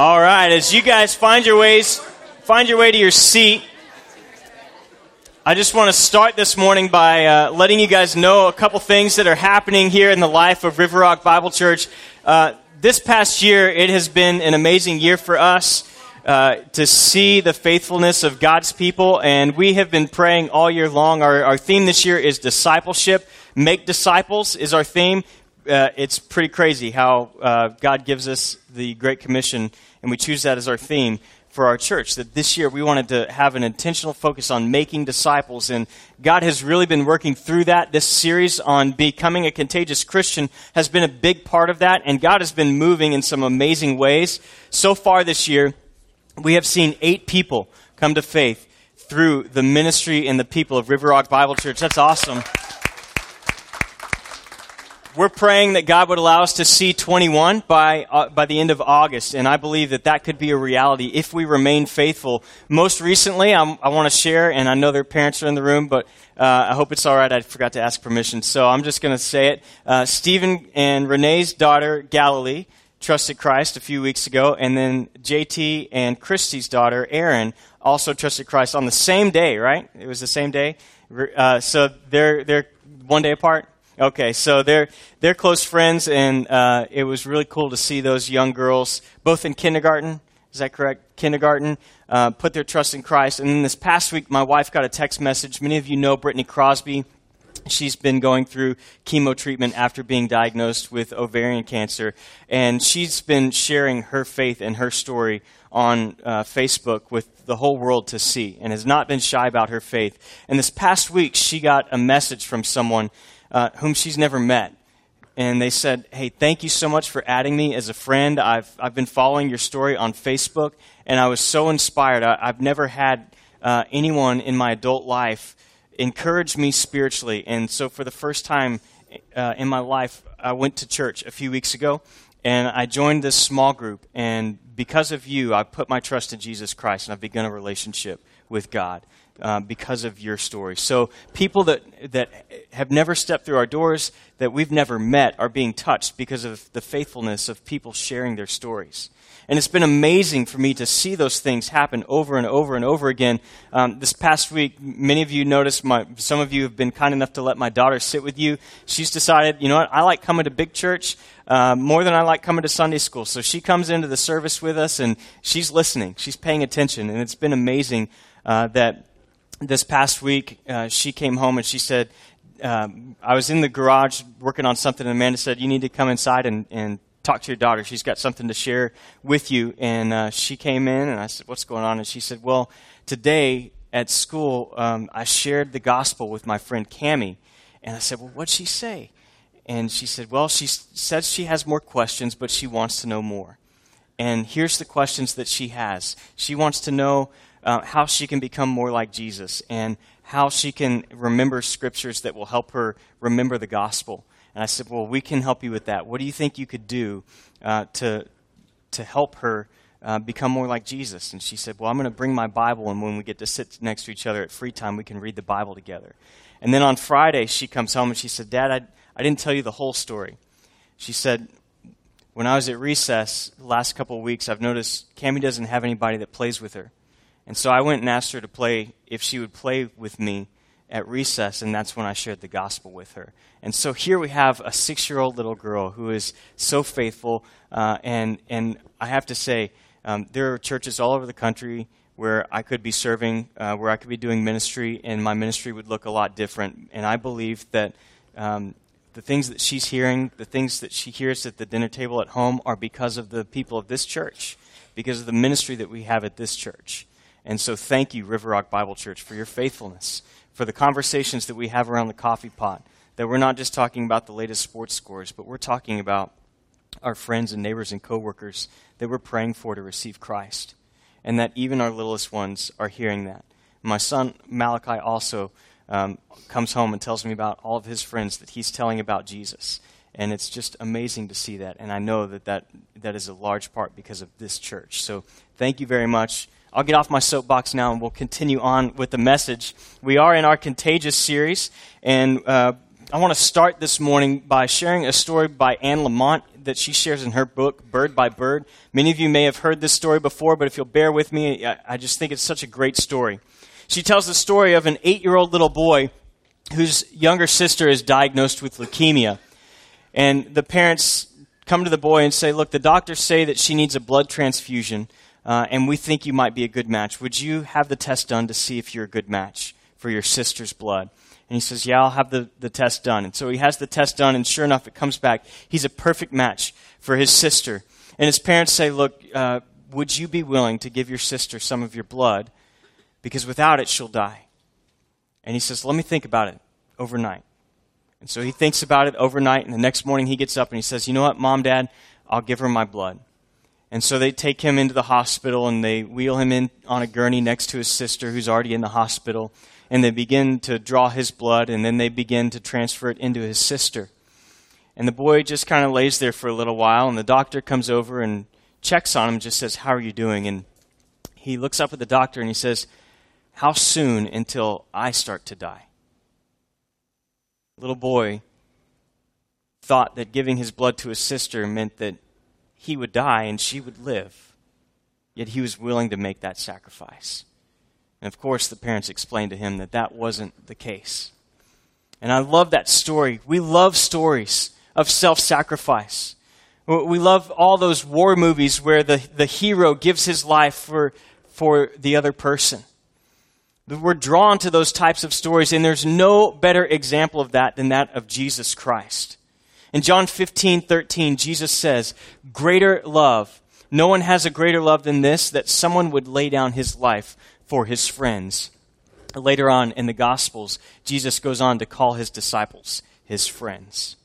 All right, as you guys find your ways, find your way to your seat. I just want to start this morning by uh, letting you guys know a couple things that are happening here in the life of River Rock Bible Church. Uh, this past year, it has been an amazing year for us uh, to see the faithfulness of God's people, and we have been praying all year long. Our, our theme this year is discipleship. Make disciples is our theme. Uh, it's pretty crazy how uh, God gives us the Great Commission and we choose that as our theme for our church. That this year we wanted to have an intentional focus on making disciples, and God has really been working through that. This series on becoming a contagious Christian has been a big part of that, and God has been moving in some amazing ways. So far this year, we have seen eight people come to faith through the ministry and the people of River Rock Bible Church. That's awesome we're praying that God would allow us to see 21 by, uh, by the end of August, and I believe that that could be a reality if we remain faithful. Most recently, I'm, i want to share, and I know their parents are in the room, but uh, I hope it's all right. I forgot to ask permission, so I'm just going to say it. Uh, Stephen and Renee's daughter, Galilee, trusted Christ a few weeks ago, and then JT and Christy's daughter, Erin, also trusted Christ on the same day, right? It was the same day. Uh, so they're, they're one day apart. Okay, so they're they're close friends, and uh, it was really cool to see those young girls, both in kindergarten. Is that correct? Kindergarten, uh, put their trust in Christ. And then this past week, my wife got a text message. Many of you know Brittany Crosby. She's been going through chemo treatment after being diagnosed with ovarian cancer, and she's been sharing her faith and her story on uh, Facebook with the whole world to see, and has not been shy about her faith. And this past week, she got a message from someone uh, whom she's never met. And they said, Hey, thank you so much for adding me as a friend. I've, I've been following your story on Facebook, and I was so inspired. I, have never had uh, anyone in my adult life encourage me spiritually. And so, for the first time uh, in my life, I went to church a few weeks ago, and I joined this small group. And because of you, I put my trust in Jesus Christ, and I've begun a relationship with God uh, because of your story. So people that, that have never stepped through our doors, that we've never met, are being touched because of the faithfulness of people sharing their stories. And it's been amazing for me to see those things happen over and over and over again. Um, this past week, many of you noticed, my, some of you have been kind enough to let my daughter sit with you. She's decided, you know what, I like coming to big church uh, more than I like coming to Sunday school. So she comes into the service with us and she's listening, she's paying attention. And it's been amazing uh, that this past week, uh, she came home and she said, um, I was in the garage working on something, and Amanda said, You need to come inside and, and talk to your daughter. She's got something to share with you. And uh, she came in, and I said, What's going on? And she said, Well, today at school, um, I shared the gospel with my friend Cami. And I said, Well, what'd she say? And she said, Well, she says she has more questions, but she wants to know more. And here's the questions that she has. She wants to know uh, how she can become more like Jesus and how she can remember scriptures that will help her remember the gospel. And I said, Well, we can help you with that. What do you think you could do uh, to, to help her uh, become more like Jesus? And she said, Well, I'm going to bring my Bible, and when we get to sit next to each other at free time, we can read the Bible together. And then on Friday, she comes home and she said, Dad, I, I didn't tell you the whole story. She said, When I was at recess the last couple of weeks, I've noticed Cami doesn't have anybody that plays with her. And so I went and asked her to play, if she would play with me at recess, and that's when I shared the gospel with her. And so here we have a six year old little girl who is so faithful. Uh, and, and I have to say, um, there are churches all over the country where I could be serving, uh, where I could be doing ministry, and my ministry would look a lot different. And I believe that um, the things that she's hearing, the things that she hears at the dinner table at home, are because of the people of this church, because of the ministry that we have at this church. And so thank you, River Rock Bible Church, for your faithfulness, for the conversations that we have around the coffee pot, that we're not just talking about the latest sports scores, but we're talking about our friends and neighbors and coworkers that we're praying for to receive Christ. And that even our littlest ones are hearing that. My son Malachi also um, comes home and tells me about all of his friends that he's telling about Jesus. And it's just amazing to see that. And I know that that, that is a large part because of this church. So thank you very much. I'll get off my soapbox now and we'll continue on with the message. We are in our Contagious series, and uh, I want to start this morning by sharing a story by Anne Lamott that she shares in her book, Bird by Bird. Many of you may have heard this story before, but if you'll bear with me, I just think it's such a great story. She tells the story of an eight year old little boy whose younger sister is diagnosed with leukemia. And the parents come to the boy and say, Look, the doctors say that she needs a blood transfusion, uh, and we think you might be a good match. Would you have the test done to see if you're a good match for your sister's blood? And he says, Yeah, I'll have the, the test done. And so he has the test done, and sure enough, it comes back. He's a perfect match for his sister. And his parents say, Look, uh, would you be willing to give your sister some of your blood? Because without it, she'll die. And he says, Let me think about it overnight. And so he thinks about it overnight, and the next morning he gets up and he says, You know what, mom, dad, I'll give her my blood. And so they take him into the hospital and they wheel him in on a gurney next to his sister who's already in the hospital. And they begin to draw his blood and then they begin to transfer it into his sister. And the boy just kind of lays there for a little while and the doctor comes over and checks on him, just says, How are you doing? And he looks up at the doctor and he says, How soon until I start to die? little boy thought that giving his blood to his sister meant that he would die and she would live. Yet he was willing to make that sacrifice. And of course, the parents explained to him that that wasn't the case. And I love that story. We love stories of self sacrifice. We love all those war movies where the, the hero gives his life for, for the other person. We're drawn to those types of stories, and there's no better example of that than that of Jesus Christ. In John 15, 13, Jesus says, Greater love. No one has a greater love than this, that someone would lay down his life for his friends. Later on in the Gospels, Jesus goes on to call his disciples his friends.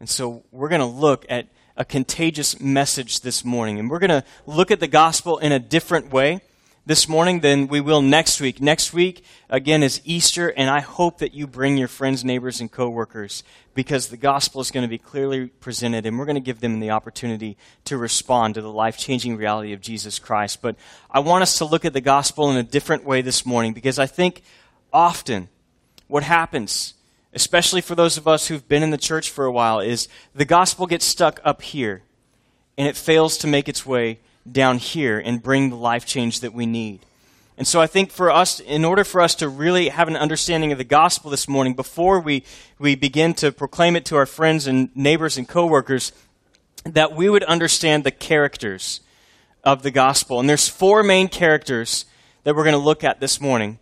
And so we're going to look at a contagious message this morning, and we're going to look at the gospel in a different way this morning than we will next week. Next week, again, is Easter, and I hope that you bring your friends, neighbors, and coworkers because the gospel is going to be clearly presented, and we're going to give them the opportunity to respond to the life changing reality of Jesus Christ. But I want us to look at the gospel in a different way this morning because I think often what happens, especially for those of us who've been in the church for a while, is the gospel gets stuck up here and it fails to make its way down here and bring the life change that we need. And so I think for us, in order for us to really have an understanding of the gospel this morning, before we, we begin to proclaim it to our friends and neighbors and coworkers, that we would understand the characters of the gospel. And there's four main characters that we're going to look at this morning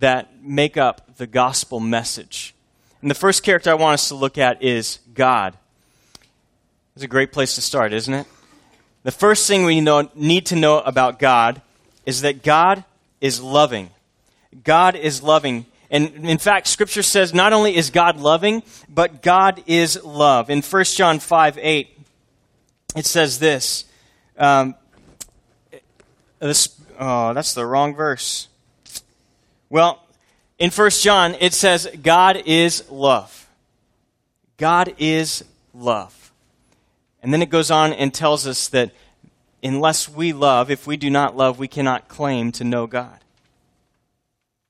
that make up the gospel message. And the first character I want us to look at is God. It's a great place to start, isn't it? The first thing we know, need to know about God is that God is loving. God is loving. And in fact, Scripture says not only is God loving, but God is love. In 1 John 5 8, it says this. Um, this oh, that's the wrong verse. Well, in 1 John, it says, God is love. God is love. And then it goes on and tells us that unless we love, if we do not love, we cannot claim to know God.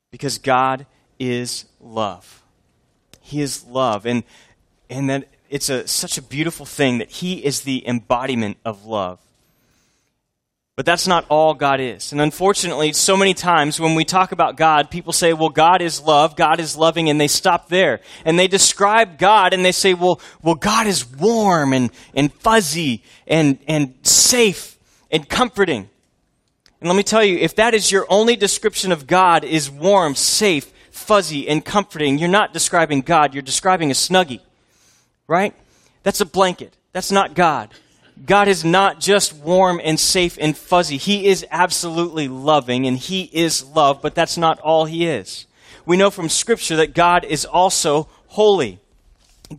Because God is love. He is love. And, and that it's a, such a beautiful thing that He is the embodiment of love. But that's not all God is. And unfortunately, so many times when we talk about God, people say, well, God is love, God is loving, and they stop there. And they describe God and they say, well, well God is warm and, and fuzzy and, and safe and comforting. And let me tell you, if that is your only description of God is warm, safe, fuzzy, and comforting, you're not describing God, you're describing a snuggie. Right? That's a blanket. That's not God. God is not just warm and safe and fuzzy. He is absolutely loving and He is love, but that's not all He is. We know from Scripture that God is also holy.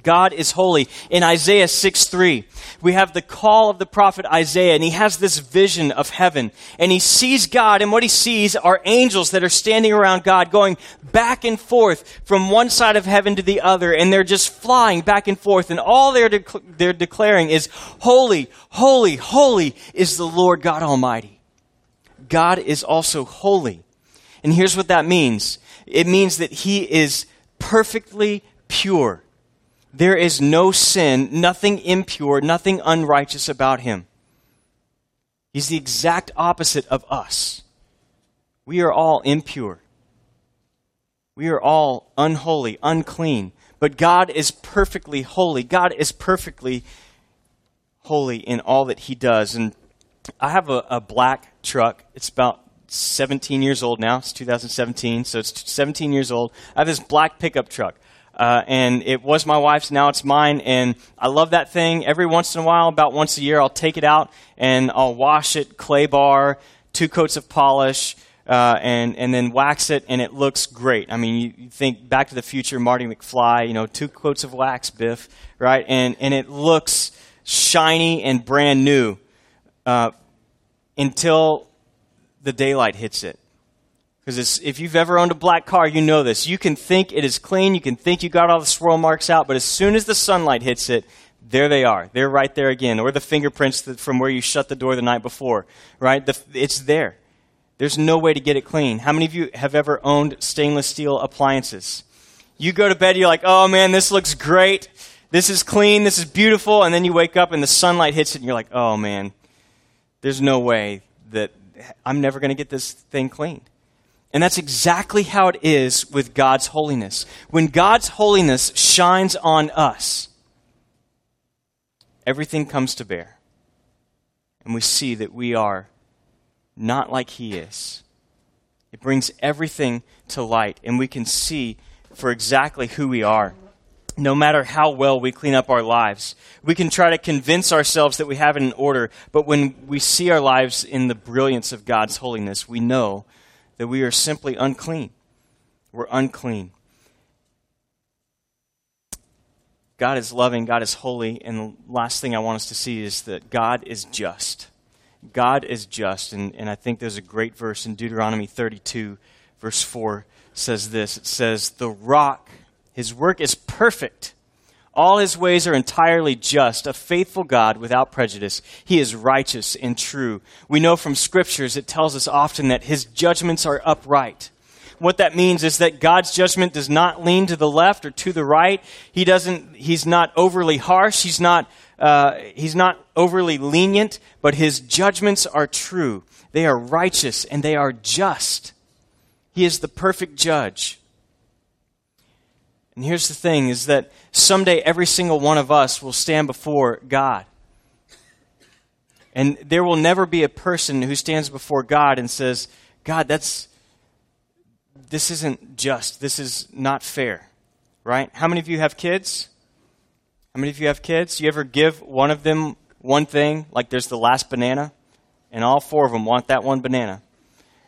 God is holy. In Isaiah 6 3, we have the call of the prophet Isaiah, and he has this vision of heaven. And he sees God, and what he sees are angels that are standing around God, going back and forth from one side of heaven to the other, and they're just flying back and forth. And all they're, they're declaring is, Holy, holy, holy is the Lord God Almighty. God is also holy. And here's what that means it means that he is perfectly pure There is no sin, nothing impure, nothing unrighteous about him. He's the exact opposite of us. We are all impure. We are all unholy, unclean. But God is perfectly holy. God is perfectly holy in all that He does. And I have a, a black truck. It's about 17 years old now. It's 2017, so it's 17 years old. I have this black pickup truck. Uh, and it was my wife's, now it's mine, and I love that thing. Every once in a while, about once a year, I'll take it out and I'll wash it, clay bar, two coats of polish, uh, and and then wax it, and it looks great. I mean, you, you, think Back to the Future, Marty McFly, you know, two coats of wax, Biff, right? And and it looks shiny and brand new uh, until the daylight hits it. Because if you've ever owned a black car, you know this. You can think it is clean, you can think you got all the swirl marks out, but as soon as the sunlight hits it, there they are. They're right there again. Or the fingerprints from where you shut the door the night before, right? The, it's there. There's no way to get it clean. How many of you have ever owned stainless steel appliances? You go to bed, you're like, oh man, this looks great. This is clean. This is beautiful. And then you wake up and the sunlight hits it and you're like, oh man, there's no way that I'm never going to get this thing cleaned. And that's exactly how it is with God's holiness. When God's holiness shines on us, everything comes to bear. And we see that we are not like He is. It brings everything to light, and we can see for exactly who we are. No matter how well we clean up our lives, we can try to convince ourselves that we have it in order, but when we see our lives in the brilliance of God's holiness, we know that we are simply unclean. We're unclean. God is loving, God is holy, and the last thing I want us to see is that God is just. God is just, and, and I think there's a great verse in Deuteronomy 32, verse 4 says this. It says, The rock, his work is perfect. All his ways are entirely just, a faithful God without prejudice. He is righteous and true. We know from scriptures it tells us often that his judgments are upright. What that means is that God's judgment does not lean to the left or to the right. He doesn't, he's not overly harsh. He's not, uh, he's not overly lenient, but his judgments are true. They are righteous and they are just. He is the perfect judge. And here's the thing is that someday every single one of us will stand before God. And there will never be a person who stands before God and says, God, that's, this isn't just. This is not fair. Right? How many of you have kids? How many of you have kids? You ever give one of them one thing, like there's the last banana, and all four of them want that one banana?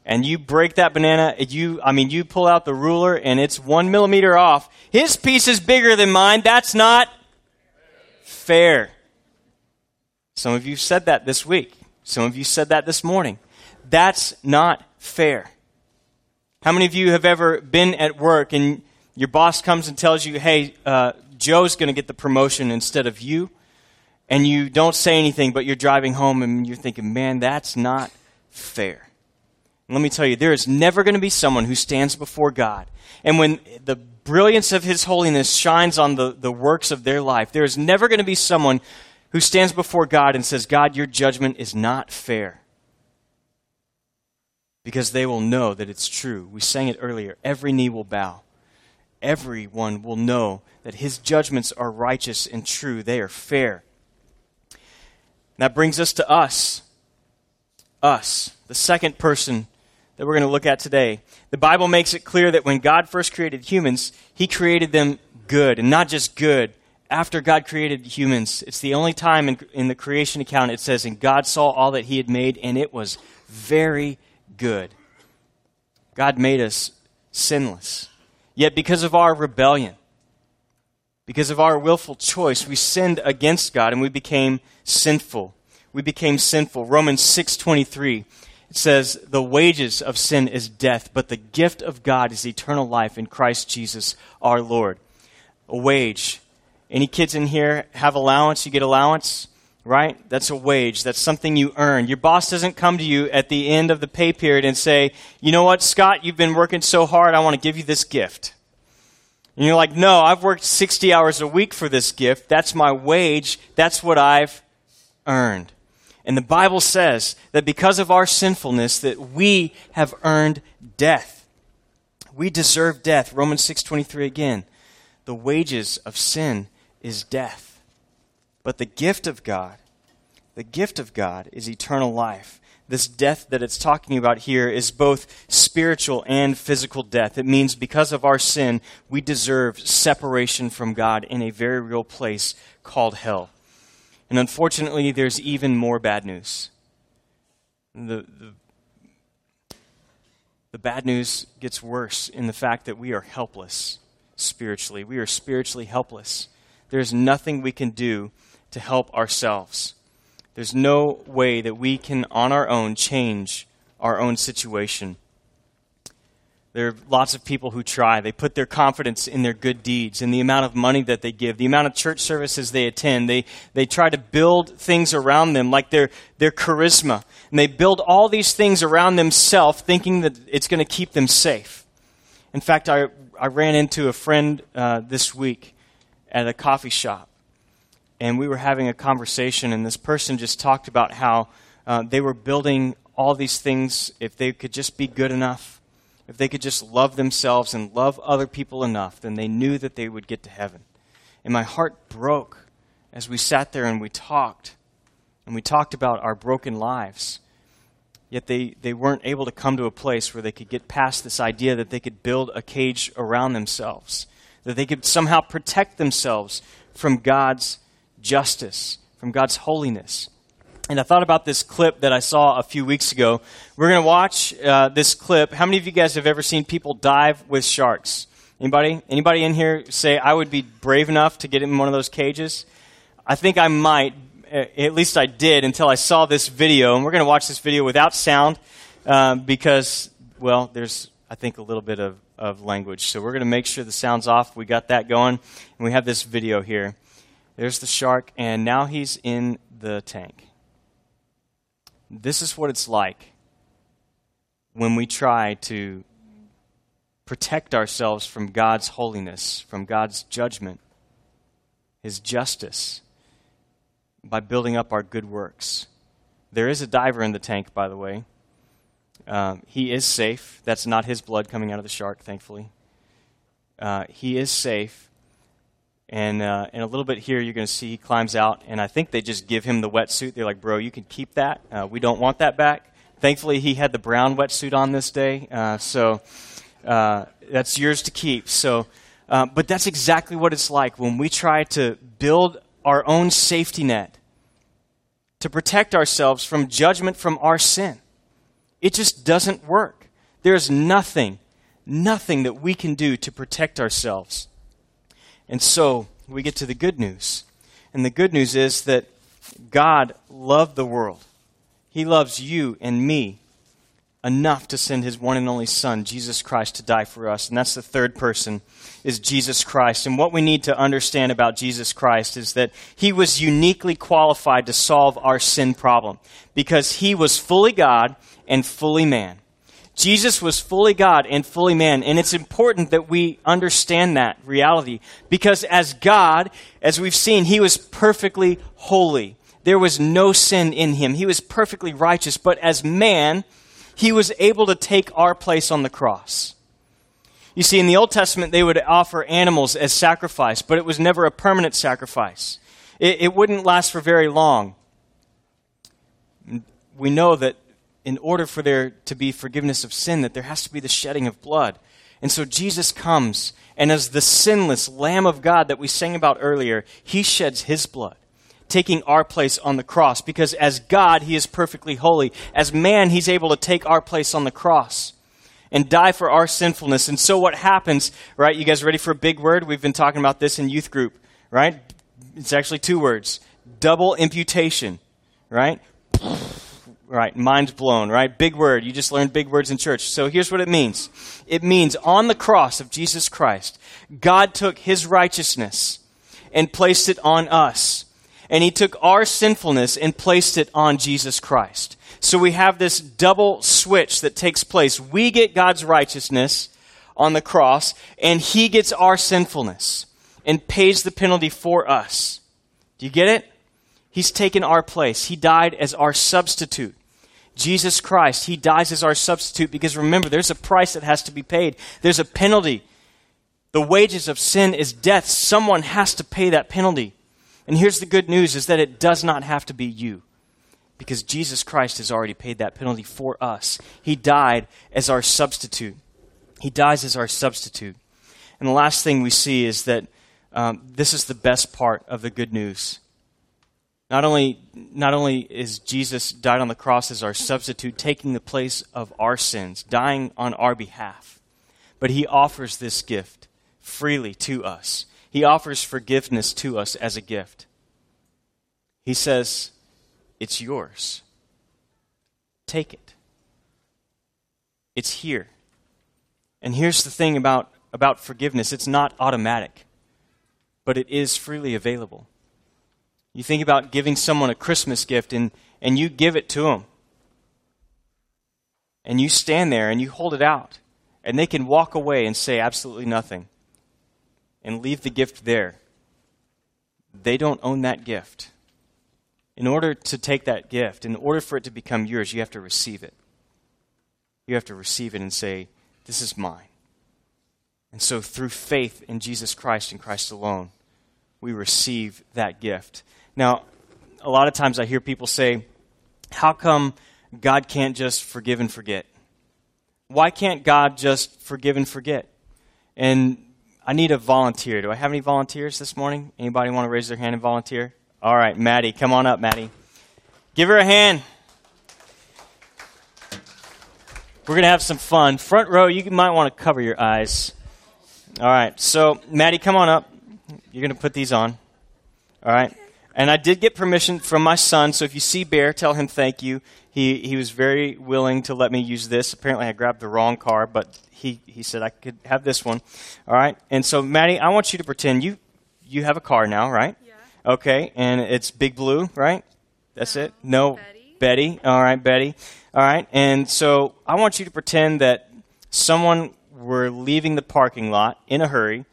And you break that banana, you, I mean, you pull out the ruler and it's one millimeter off. His piece is bigger than mine. That's not fair. Some of you said that this week. Some of you said that this morning. That's not fair. How many of you have ever been at work and your boss comes and tells you, hey, uh, Joe's going to get the promotion instead of you? And you don't say anything, but you're driving home and you're thinking, man, that's not fair. Let me tell you, there is never going to be someone who stands before God. And when the brilliance of His holiness shines on the, the works of their life, there is never going to be someone who stands before God and says, God, your judgment is not fair. Because they will know that it's true. We sang it earlier. Every knee will bow. Everyone will know that His judgments are righteous and true. They are fair. that brings us to us. Us, the second person that we're going to look at today. The Bible makes it clear that when God first created humans, He created them good, and not just good. After God created humans, it's the only time in, in the creation account it says, And God saw all that He had made, and it was very good. God made us sinless. Yet, because of our rebellion, because of our willful choice, we sinned against God and we became sinful. We became sinful. Romans 6:23 it says, The wages of sin is death, but the gift of God is eternal life in Christ Jesus our Lord. A wage. Any kids in here have allowance? You get allowance? Right? That's a wage. That's something you earn. Your boss doesn't come to you at the end of the pay period and say, You know what, Scott, you've been working so hard, I want to give you this gift. And you're like, no, I've worked 60 hours a week for this gift. That's my wage. That's what I've earned. And the Bible says that because of our sinfulness that we have earned death. We deserve death. Romans 6:23 again. The wages of sin is death. But the gift of God, the gift of God is eternal life this death that it's talking about here is both spiritual and physical death. It means because of our sin, we deserve separation from God in a very real place called hell. And unfortunately, there's even more bad news. The, the, the bad news gets worse in the fact that we are helpless spiritually. We are spiritually helpless. There's nothing we can do to help ourselves. There's no way that we can, on our own, change our own situation. There are lots of people who try. They put their confidence in their good deeds, in the amount of money that they give, the amount of church services they attend. They, they try to build things around them, like their, their charisma. And they build all these things around themselves, thinking that it's going to keep them safe. In fact, I, I ran into a friend uh, this week at a coffee shop and we were having a conversation, and this person just talked about how uh, they were building all these things if they could just be good enough, if they could just love themselves and love other people enough, then they knew that they would get to heaven. And my heart broke as we sat there and we talked, and we talked about our broken lives. Yet they, they weren't able to come to a place where they could get past this idea that they could build a cage around themselves, that they could somehow protect themselves from God's justice, from God's holiness. And I thought about this clip that I saw a few weeks ago. We're going to watch uh, this clip. How many of you guys have ever seen people dive with sharks? Anybody? Anybody in here say I would be brave enough to get in one of those cages? I think I might. At least I did until I saw this video. And we're going to watch this video without sound um, because, well, there's I think a little bit of, of language. So we're going to make sure the sound's off. We got that going, and we have this video here. There's the shark, and now he's in the tank. This is what it's like when we try to protect ourselves from God's holiness, from God's judgment, His justice, by building up our good works. There is a diver in the tank, by the way. Um, he is safe. That's not his blood coming out of the shark, thankfully. Uh, he is safe. And uh, in a little bit here, you're going to see he climbs out, and I think they just give him the wetsuit. They're like, bro, you can keep that. Uh, we don't want that back. Thankfully, he had the brown wetsuit on this day, uh, so uh, that's yours to keep. So, uh, but that's exactly what it's like when we try to build our own safety net to protect ourselves from judgment from our sin. It just doesn't work. There's nothing, nothing that we can do to protect ourselves. And so we get to the good news. And the good news is that God loved the world. He loves you and me enough to send his one and only son Jesus Christ to die for us and that's the third person is Jesus Christ and what we need to understand about Jesus Christ is that he was uniquely qualified to solve our sin problem because he was fully God and fully man Jesus was fully God and fully man. And it's important that we understand that reality because as God, as we've seen, he was perfectly holy. There was no sin in him. He was perfectly righteous. But as man, he was able to take our place on the cross. You see, in the Old Testament, they would offer animals as sacrifice, but it was never a permanent sacrifice. It, it wouldn't last for very long. We know that in order for there to be forgiveness of sin, that there has to be the shedding of blood. And so Jesus comes, and as the sinless Lamb of God that we sang about earlier, he sheds his blood, taking our place on the cross. Because as God, he is perfectly holy. As man, he's able to take our place on the cross and die for our sinfulness. And so what happens, right? You guys ready for a big word? We've been talking about this in youth group, right? It's actually two words double imputation, right? Right, mind blown, right? Big word. You just learned big words in church. So here's what it means it means on the cross of Jesus Christ, God took his righteousness and placed it on us. And he took our sinfulness and placed it on Jesus Christ. So we have this double switch that takes place. We get God's righteousness on the cross, and he gets our sinfulness and pays the penalty for us. Do you get it? He's taken our place. He died as our substitute. Jesus Christ, He dies as our substitute because remember, there's a price that has to be paid. There's a penalty. The wages of sin is death. Someone has to pay that penalty. And here's the good news is that it does not have to be you because Jesus Christ has already paid that penalty for us. He died as our substitute. He dies as our substitute. And the last thing we see is that um, this is the best part of the good news. Not only, not only is Jesus died on the cross as our substitute, taking the place of our sins, dying on our behalf, but he offers this gift freely to us. He offers forgiveness to us as a gift. He says, It's yours. Take it. It's here. And here's the thing about, about forgiveness it's not automatic, but it is freely available. You think about giving someone a Christmas gift and, and you give it to them. And you stand there and you hold it out. And they can walk away and say absolutely nothing and leave the gift there. They don't own that gift. In order to take that gift, in order for it to become yours, you have to receive it. You have to receive it and say, This is mine. And so, through faith in Jesus Christ and Christ alone, we receive that gift. Now, a lot of times I hear people say, How come God can't just forgive and forget? Why can't God just forgive and forget? And I need a volunteer. Do I have any volunteers this morning? Anybody want to raise their hand and volunteer? All right, Maddie, come on up, Maddie. Give her a hand. We're going to have some fun. Front row, you might want to cover your eyes. All right, so Maddie, come on up. You're going to put these on. All right. And I did get permission from my son, so if you see Bear, tell him thank you. He, he was very willing to let me use this. Apparently, I grabbed the wrong car, but he, he said I could have this one. All right? And so, Maddie, I want you to pretend you, you have a car now, right? Yeah. Okay, and it's Big Blue, right? That's no. it? No. Betty. Betty. All right, Betty. All right, and so I want you to pretend that someone were leaving the parking lot in a hurry,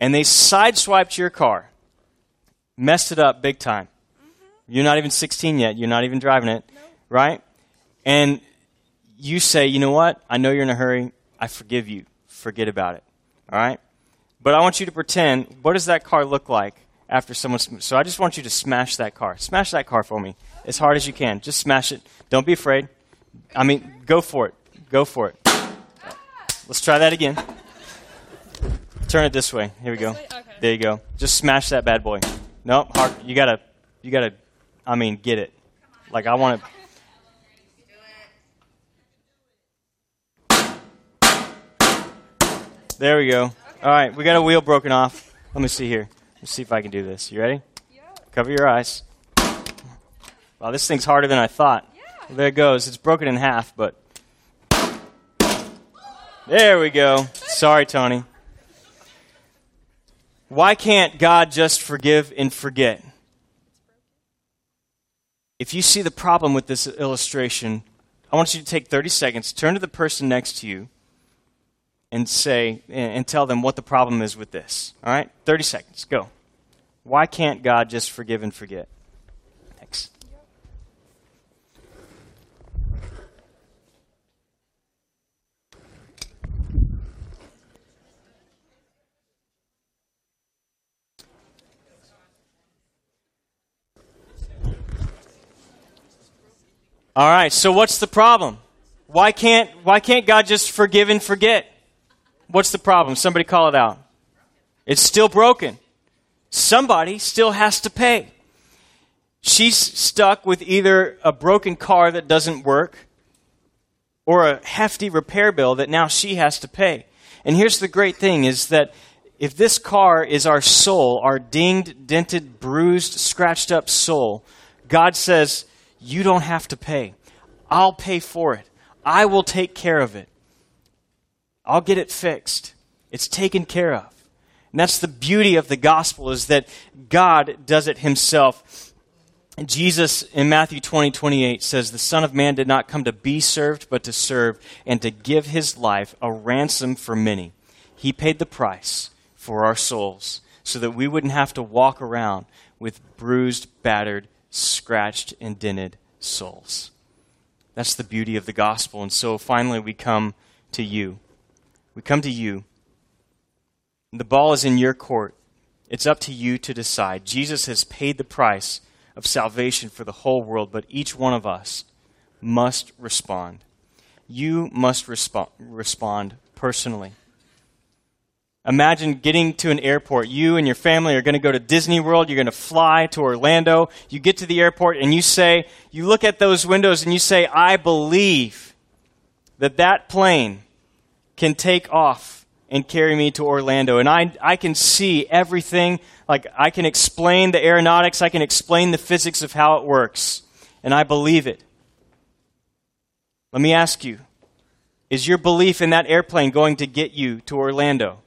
and they sideswiped your car messed it up big time. Mm-hmm. You're not even 16 yet. You're not even driving it, nope. right? And you say, you know what? I know you're in a hurry. I forgive you. Forget about it. All right? But I want you to pretend, what does that car look like after someone. So I just want you to smash that car. Smash that car for me as hard as you can. Just smash it. Don't be afraid. I mean, go for it. Go for it. Let's try that again. Turn it this way. Here we go. There you go. Just smash that bad boy. Nope, hard. You gotta, you gotta. I mean, get it. Like I want to. There we go. All right, we got a wheel broken off. Let me see here. Let's see if I can do this. You ready? Yeah. Cover your eyes. Wow, this thing's harder than I thought. Yeah. Well, there it goes. It's broken in half, but. There we go. Sorry, Tony. Why can't God just forgive and forget? If you see the problem with this illustration, I want you to take 30 seconds, turn to the person next to you, and say, and tell them what the problem is with this. All right? 30 seconds. Go. Why can't God just forgive and forget? All right, so what's the problem? Why can't, why can't God just forgive and forget? What's the problem? Somebody call it out. It's still broken. Somebody still has to pay. She's stuck with either a broken car that doesn't work or a hefty repair bill that now she has to pay. And here's the great thing is that if this car is our soul, our dinged, dented, bruised, scratched up soul, God says, you don't have to pay. I'll pay for it. I will take care of it. I'll get it fixed. It's taken care of. And that's the beauty of the gospel is that God does it himself. Jesus in Matthew 20, 28 says, The Son of Man did not come to be served, but to serve and to give his life a ransom for many. He paid the price for our souls so that we wouldn't have to walk around with bruised, battered, scratched, and dented souls. That's the beauty of the gospel. And so finally, we come to you. We come to you. The ball is in your court. It's up to you to decide. Jesus has paid the price of salvation for the whole world, but each one of us must respond. You must respo- respond personally. Imagine getting to an airport. You and your family are going to go to Disney World. You're going to fly to Orlando. You get to the airport and you say, you look at those windows and you say, I believe that that plane can take off and carry me to Orlando. And I, I can see everything. Like, I can explain the aeronautics. I can explain the physics of how it works. And I believe it. Let me ask you, is your belief in that airplane going to get you to Orlando?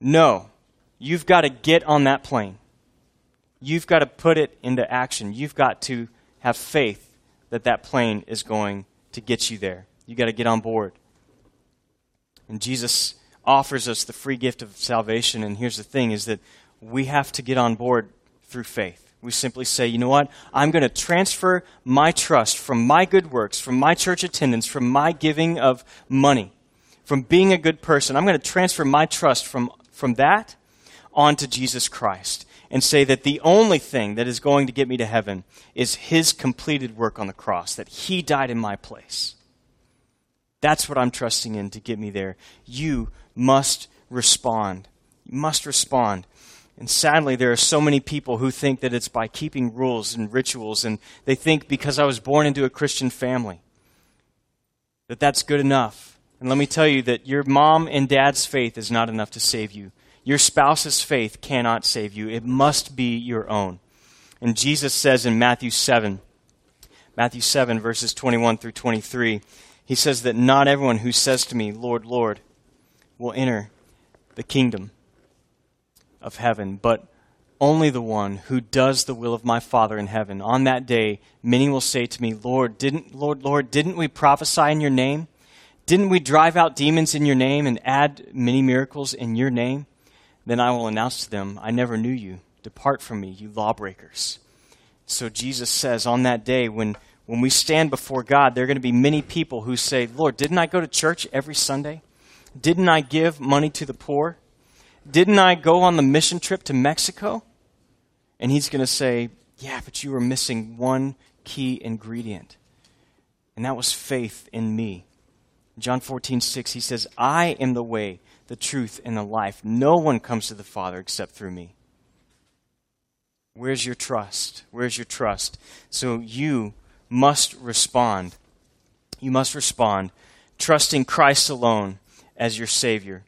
No. You've got to get on that plane. You've got to put it into action. You've got to have faith that that plane is going to get you there. You've got to get on board. And Jesus offers us the free gift of salvation. And here's the thing is that we have to get on board through faith. We simply say, you know what? I'm going to transfer my trust from my good works, from my church attendance, from my giving of money, from being a good person. I'm going to transfer my trust from from that onto Jesus Christ and say that the only thing that is going to get me to heaven is his completed work on the cross, that he died in my place. That's what I'm trusting in to get me there. You must respond. You must respond. And sadly, there are so many people who think that it's by keeping rules and rituals, and they think because I was born into a Christian family, that that's good enough. And let me tell you that your mom and dad's faith is not enough to save you. Your spouse's faith cannot save you. It must be your own. And Jesus says in Matthew 7, Matthew 7, verses 21 through 23, he says that not everyone who says to me, Lord, Lord, will enter the kingdom of heaven, but only the one who does the will of my Father in heaven. On that day, many will say to me, Lord, didn't, Lord, Lord, didn't we prophesy in your name? Didn't we drive out demons in your name and add many miracles in your name? Then I will announce to them, I never knew you. Depart from me, you lawbreakers. So Jesus says on that day, when, when we stand before God, there are going to be many people who say, Lord, didn't I go to church every Sunday? Didn't I give money to the poor? Didn't I go on the mission trip to Mexico? And he's going to say, Yeah, but you were missing one key ingredient, and that was faith in me. John 14, 6, he says, I am the way, the truth, and the life. No one comes to the Father except through me. Where's your trust? Where's your trust? So you must respond. You must respond, trusting Christ alone as your Savior.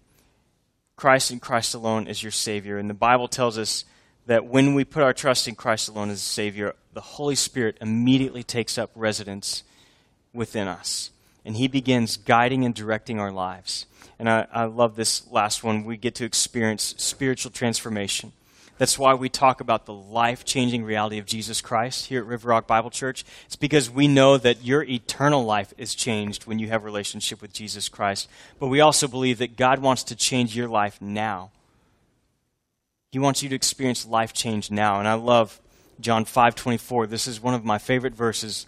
Christ and Christ alone as your Savior. And the Bible tells us that when we put our trust in Christ alone as a Savior, the Holy Spirit immediately takes up residence within us and He begins guiding and directing our lives. And I, I love this last one. We get to experience spiritual transformation. That's why we talk about the life changing reality of Jesus Christ here at River Rock Bible Church. It's because we know that your eternal life is changed when you have a relationship with Jesus Christ. But we also believe that God wants to change your life now. He wants you to experience life change now. And I love John 5:24. This is one of my favorite verses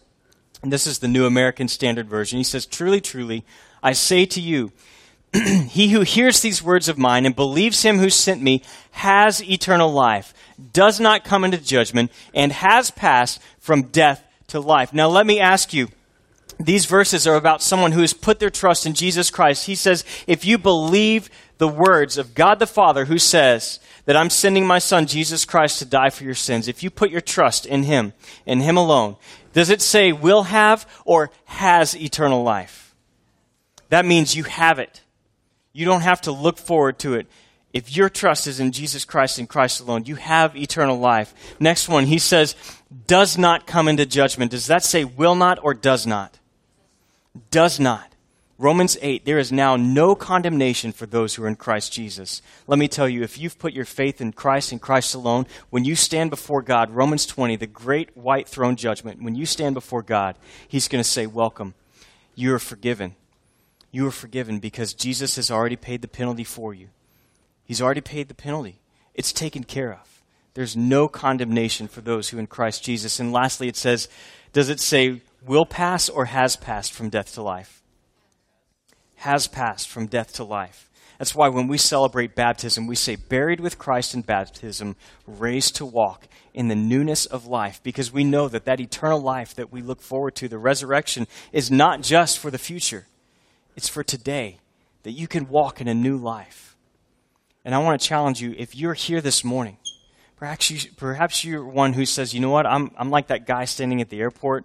and this is the New American Standard Version. He says, Truly, truly, I say to you, he who hears these words of mine and believes him who sent me has eternal life, does not come into judgment, and has passed from death to life. Now, let me ask you. These verses are about someone who has put their trust in Jesus Christ. He says, if you believe the words of God the Father who says that I'm sending my son Jesus Christ to die for your sins, if you put your trust in him, in him alone, does it say will have or has eternal life? That means you have it. You don't have to look forward to it. If your trust is in Jesus Christ and Christ alone, you have eternal life. Next one, he says, does not come into judgment. Does that say will not or does not? Does not. Romans 8, there is now no condemnation for those who are in Christ Jesus. Let me tell you, if you've put your faith in Christ and Christ alone, when you stand before God, Romans 20, the great white throne judgment, when you stand before God, He's going to say, Welcome. You are forgiven. You are forgiven because Jesus has already paid the penalty for you. He's already paid the penalty. It's taken care of. There's no condemnation for those who in Christ Jesus. And lastly, it says, does it say will pass or has passed from death to life? Has passed from death to life. That's why when we celebrate baptism, we say, buried with Christ in baptism, raised to walk in the newness of life, because we know that that eternal life that we look forward to, the resurrection, is not just for the future, it's for today, that you can walk in a new life. And I want to challenge you if you're here this morning, perhaps, you, perhaps you're one who says, you know what, I'm, I'm like that guy standing at the airport.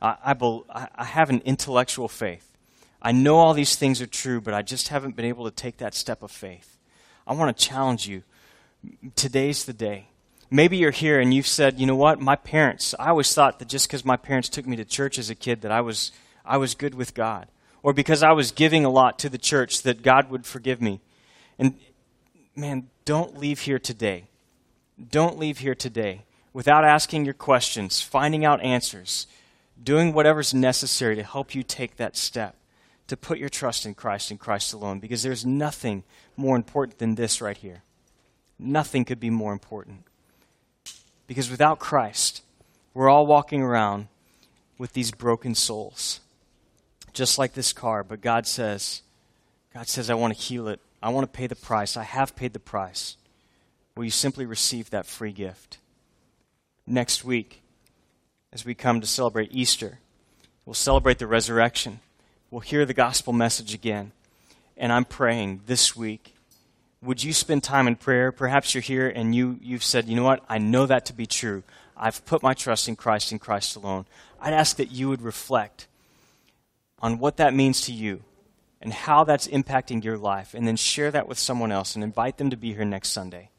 I, I, I have an intellectual faith. I know all these things are true, but I just haven't been able to take that step of faith. I want to challenge you. Today's the day. Maybe you're here and you've said, you know what, my parents, I always thought that just because my parents took me to church as a kid that I was, I was good with God. Or because I was giving a lot to the church that God would forgive me. And man, don't leave here today. Don't leave here today without asking your questions, finding out answers, doing whatever's necessary to help you take that step to put your trust in Christ and Christ alone because there's nothing more important than this right here. Nothing could be more important. Because without Christ, we're all walking around with these broken souls, just like this car. But God says, God says, I want to heal it. I want to pay the price. I have paid the price. Will you simply receive that free gift? Next week, as we come to celebrate Easter, we'll celebrate the resurrection will hear the gospel message again. And I'm praying this week. Would you spend time in prayer? Perhaps you're here and you, you've said, you know what? I know that to be true. I've put my trust in Christ and Christ alone. I'd ask that you would reflect on what that means to you and how that's impacting your life, and then share that with someone else and invite them to be here next Sunday.